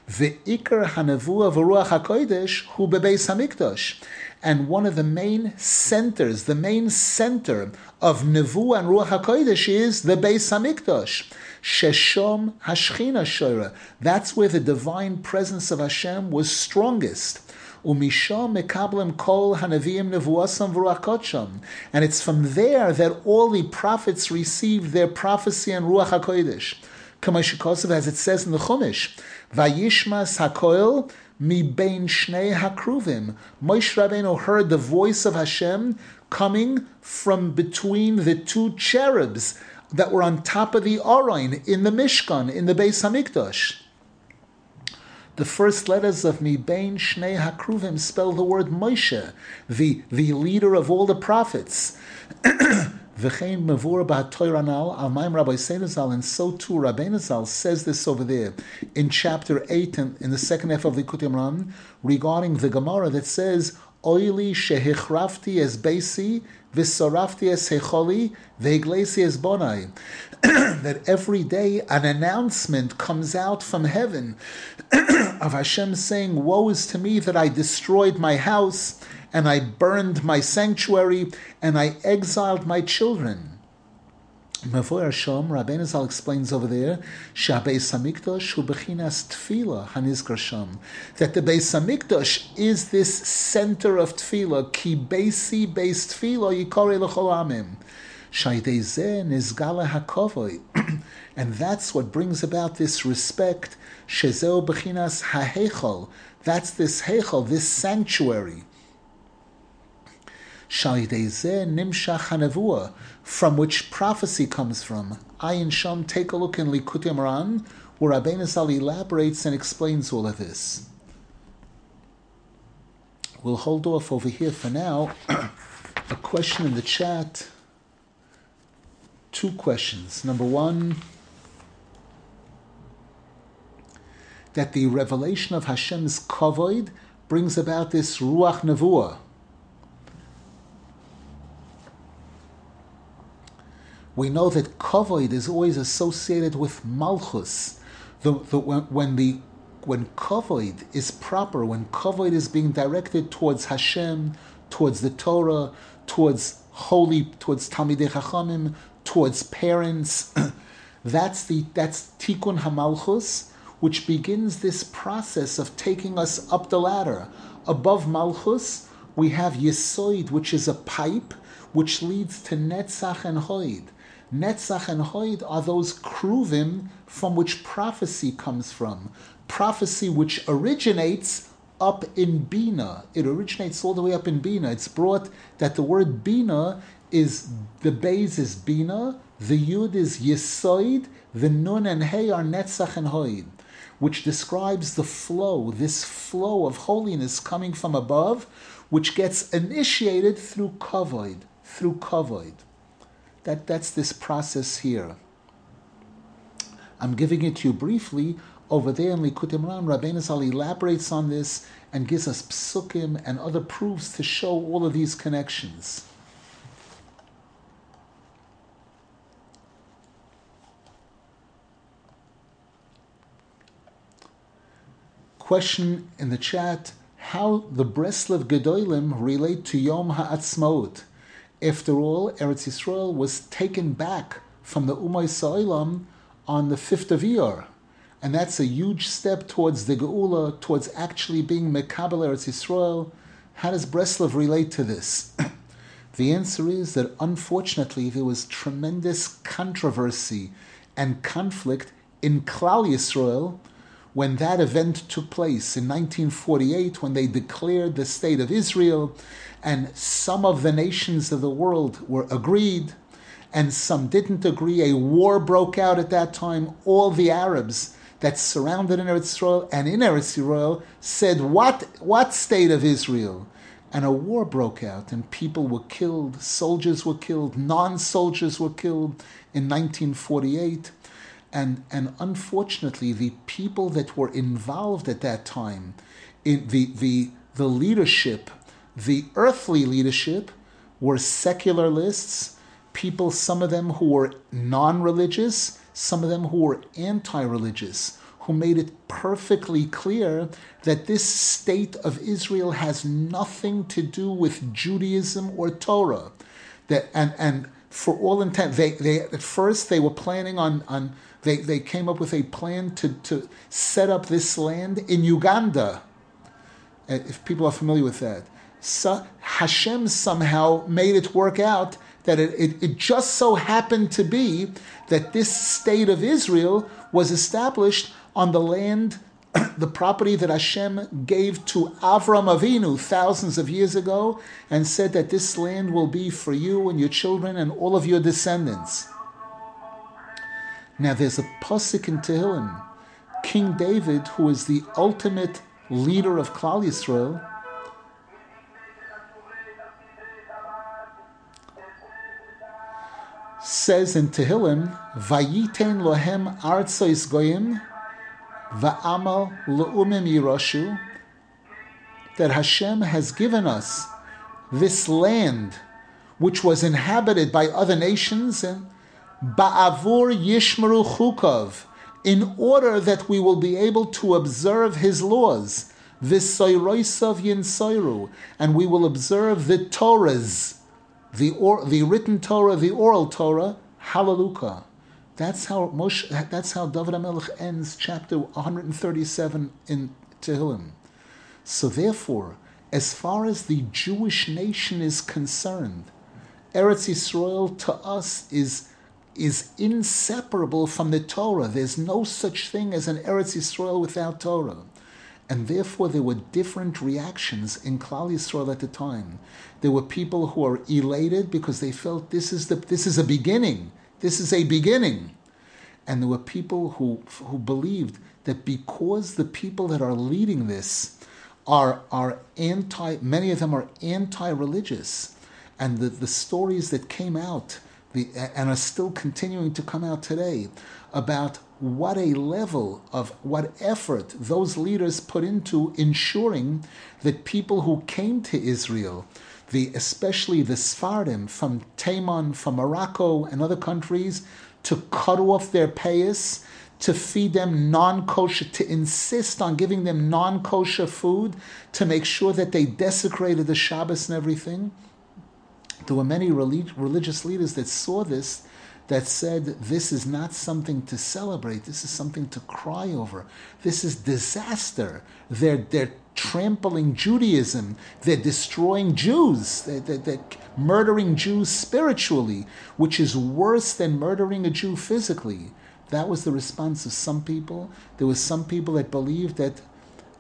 Ve'ikar hanavua v'ruach hakodesh hu bebeis hamikdash. And one of the main centers, the main center of nevu and ruach hakodesh is the beis hamikdash. Sheshom hashchina shora. That's where the divine presence of Hashem was strongest. And it's from there that all the prophets received their prophecy and ruach hakodesh. As it says in the Chumash, Vayishmas hakoil mi bein shnei hakruvim. Moshe Rabbeinu heard the voice of Hashem coming from between the two cherubs that were on top of the Orain in the Mishkan, in the Beis Hamikdash. The first letters of Mibain Shnei Hakruvim spell the word Moshe, the, the leader of all the prophets. [clears throat] V'chein mavur ba'atoiranal al Rabbi Seinazal, and so too Rabbeinu Zal says this over there in chapter 8 in, the second half of the Likutei Moharan regarding the Gemara that says, Oili shehichrafti es beisi v'sorafti es hecholi v'eglesi es bonai. [clears throat] That every day an announcement comes out from heaven [clears throat] of Hashem saying, Woe is to me that I destroyed my house and I burned my sanctuary and I exiled my children. Mavoy Shom, Rabbeinu Zal explains over there. That the Beis Hamikdash is this center of tefila, ki beisi beis tefila yikore l'chol amim. [clears throat] And that's what brings about this respect, shezeo bechinas hahechol. That's this hechol, this sanctuary from which prophecy comes from. Ayin Sham, take a look in Likutei Moharan, where Rabbeinu Zal elaborates and explains all of this. We'll hold off over here for now. [clears throat] a question in the chat. Two questions. Number one, that the revelation of Hashem's kavod brings about this ruach nevuah We know that kavod is always associated with malchus. The, the, when, when the when kavod is proper, when kavod is being directed towards Hashem, towards the Torah, towards holy, towards Talmidei Chachamim, towards parents, [clears throat] that's the that's Tikkun Hamalchus, which begins this process of taking us up the ladder. Above Malchus, we have Yesoid, which is a pipe, which leads to Netzach and Hoid. Netzach and Hoid are those kruvim from which prophecy comes from. Prophecy which originates up in Bina. It originates all the way up in Bina. It's brought that the word Bina is the base is Bina, the Yud is Yesoid, the Nun and Hey are Netzach and Hoid, which describes the flow, this flow of holiness coming from above, which gets initiated through Kavoid, through Kavoid. That, that's this process here. I'm giving it to you briefly. Over there in Likutei Moharan, Rabbeinu Zal elaborates on this and gives us psukim and other proofs to show all of these connections. Question in the chat: How the Breslev Gedolim relate to Yom Ha'atzmaut? After all, Eretz Yisrael was taken back from the Umay Sa'ilam on the 5th of Iyar. And that's a huge step towards the Geula, towards actually being Mekabel Eretz Yisrael. How does Breslev relate to this? [clears throat] the answer is that unfortunately there was tremendous controversy and conflict in Klal Yisrael when that event took place in 1948 when they declared the state of Israel and some of the nations of the world were agreed and some didn't agree. A war broke out at that time. All the Arabs that surrounded in Eretz Israel and in Eretz Israel said, "What? What state of Israel?" And a war broke out, and people were killed. Soldiers were killed. Non-soldiers were killed in 1948. And, and unfortunately, the people that were involved at that time, in the, the, the leadership the earthly leadership were secularists, people, some of them who were non religious, some of them who were anti religious, who made it perfectly clear that this state of Israel has nothing to do with Judaism or Torah. That, and, and for all intent, they, they, at first they were planning on, on they, they came up with a plan to, to set up this land in Uganda, uh, if people are familiar with that so Hashem somehow made it work out that it, it, it, just so happened to be that this state of Israel was established on the land, [clears throat] the property that Hashem gave to Avram Avinu thousands of years ago, and said that this land will be for you and your children and all of your descendants. Now there's a pasuk in Tehillim, King David, who is the ultimate leader of Klal Yisrael, says in Tehillim, Vayiten lohem artsois goyim, va'amal le'umim yiroshu, that Hashem has given us this land which was inhabited by other nations, and ba'avur yishmaru chukov, in order that we will be able to observe His laws, v'soiroisav yinsoiru, and we will observe the Torahs, the or, the written Torah, the oral Torah, Hallelujah. That's how Moshe, that's how David HaMelech ends chapter 137 in Tehillim. So therefore, as far as the Jewish nation is concerned, Eretz Yisrael to us is is inseparable from the Torah. There's no such thing as an Eretz Yisrael without Torah. And therefore, there were different reactions in Klal Yisrael at the time. There were people who were elated because they felt this is the this is a beginning. This is a beginning. And there were people who who believed that because the people that are leading this are are anti many of them are anti-religious. And the, the stories that came out and are still continuing to come out today about what a level of what effort those leaders put into ensuring that people who came to Israel the especially the Sfardim from Teiman, from Morocco and other countries, to cut off their payas, to feed them non-kosher, to insist on giving them non-kosher food, to make sure that they desecrated the Shabbos and everything. There were many religious leaders that saw this that said this is not something to celebrate, this is something to cry over. This is disaster. They're, they're trampling Judaism, they're destroying Jews, they're, they're, they're murdering Jews spiritually, which is worse than murdering a Jew physically. That was the response of some people. There was some people that believed that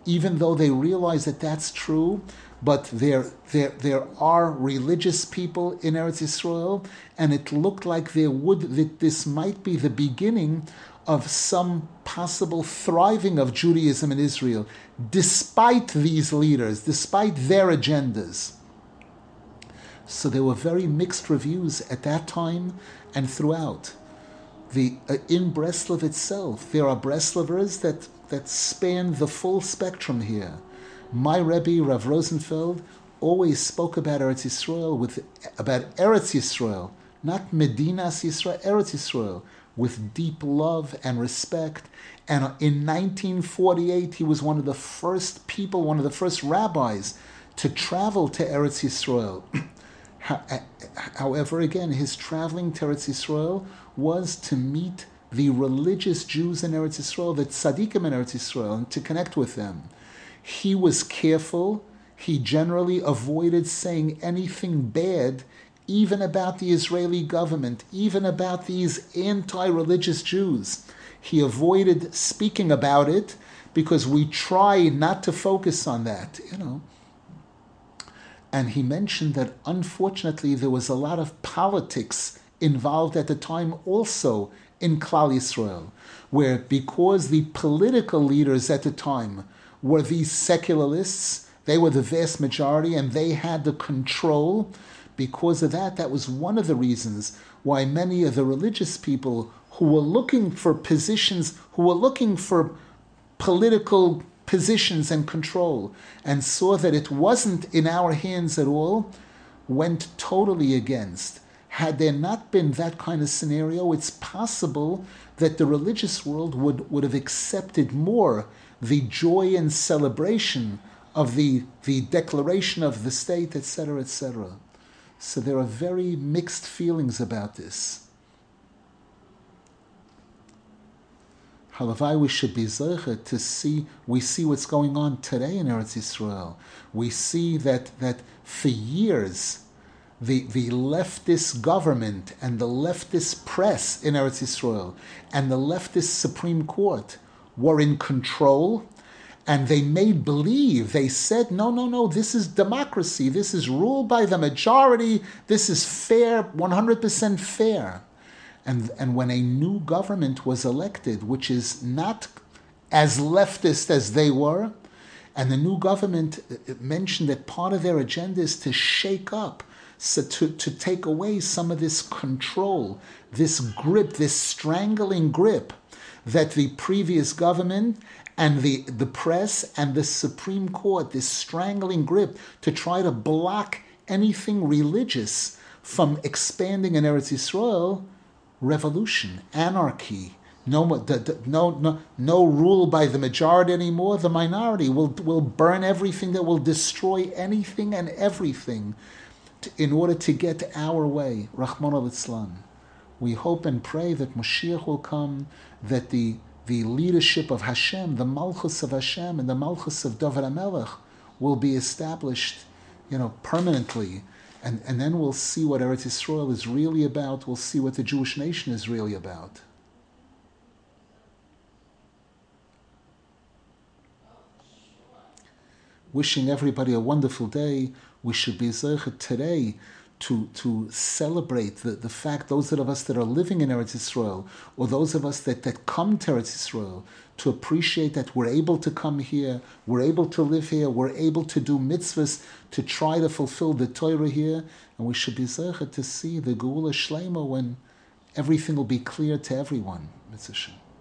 even though they realized that that's true, but there, there, there are religious people in Eretz Israel, and it looked like there would that this might be the beginning of some possible thriving of Judaism in Israel, despite these leaders, despite their agendas. So there were very mixed reviews at that time and throughout. The uh, in Breslov itself, there are Breslovers that that span the full spectrum here. My Rebbe, Rav Rosenfeld, always spoke about Eretz Yisrael with about Eretz Yisrael, not Medinas Yisrael, Eretz Yisrael, with deep love and respect. And in 1948, he was one of the first people, one of the first rabbis to travel to Eretz Yisrael. [clears throat] Eh, however, again, his traveling to Eretz Yisrael was to meet the religious Jews in Eretz Yisrael, the tzaddikim in Eretz Yisrael, and to connect with them. He was careful. He generally avoided saying anything bad, even about the Israeli government, even about these anti religious Jews. He avoided speaking about it because we try not to focus on that, you know. And he mentioned that unfortunately there was a lot of politics involved at the time also in Klal Yisrael, where because the political leaders at the time were these secularists. They were the vast majority and they had the control. Because of that, that was one of the reasons why many of the religious people who were looking for positions, who were looking for political positions and control, and saw that it wasn't in our hands at all, went totally against. Had there not been that kind of scenario, it's possible that the religious world would, would have accepted more the joy and celebration of the, the declaration of the state, etc., etc. So there are very mixed feelings about this. Halavai, we should be zeichet to see. We see what's going on today in Eretz Yisrael. We see that that for years, the the leftist government and the leftist press in Eretz Yisrael and the leftist Supreme Court were in control and they made believe, they said, no, no, no, this is democracy. This is ruled by the majority. This is fair, 100% fair. And, and when a new government was elected, which is not as leftist as they were, and the new government uh, mentioned that part of their agenda is to shake up, so to, to take away some of this control, this grip, this strangling grip that the previous government and the, the press and the Supreme Court, this strangling grip to try to block anything religious from expanding in Eretz Yisrael, revolution, anarchy, no, no, no, no rule by the majority anymore. The minority will, will burn everything that will destroy anything and everything to, in order to get our way. Rachmana litzlan. We hope and pray that Mashiach will come, that the, the leadership of Hashem, the Malchus of Hashem, and the Malchus of David HaMelech will be established, you know, permanently. And, and then we'll see what Eretz Yisrael is really about. We'll see what the Jewish nation is really about. Wishing everybody a wonderful day. We should be zeichet today to, to celebrate the, the fact, those of us that are living in Eretz Israel, or those of us that, that come to Eretz Israel, to appreciate that we're able to come here, we're able to live here, we're able to do mitzvahs, to try to fulfill the Torah here, and we should be zeichet to see the Geula Shlema when everything will be clear to everyone. Mitzvah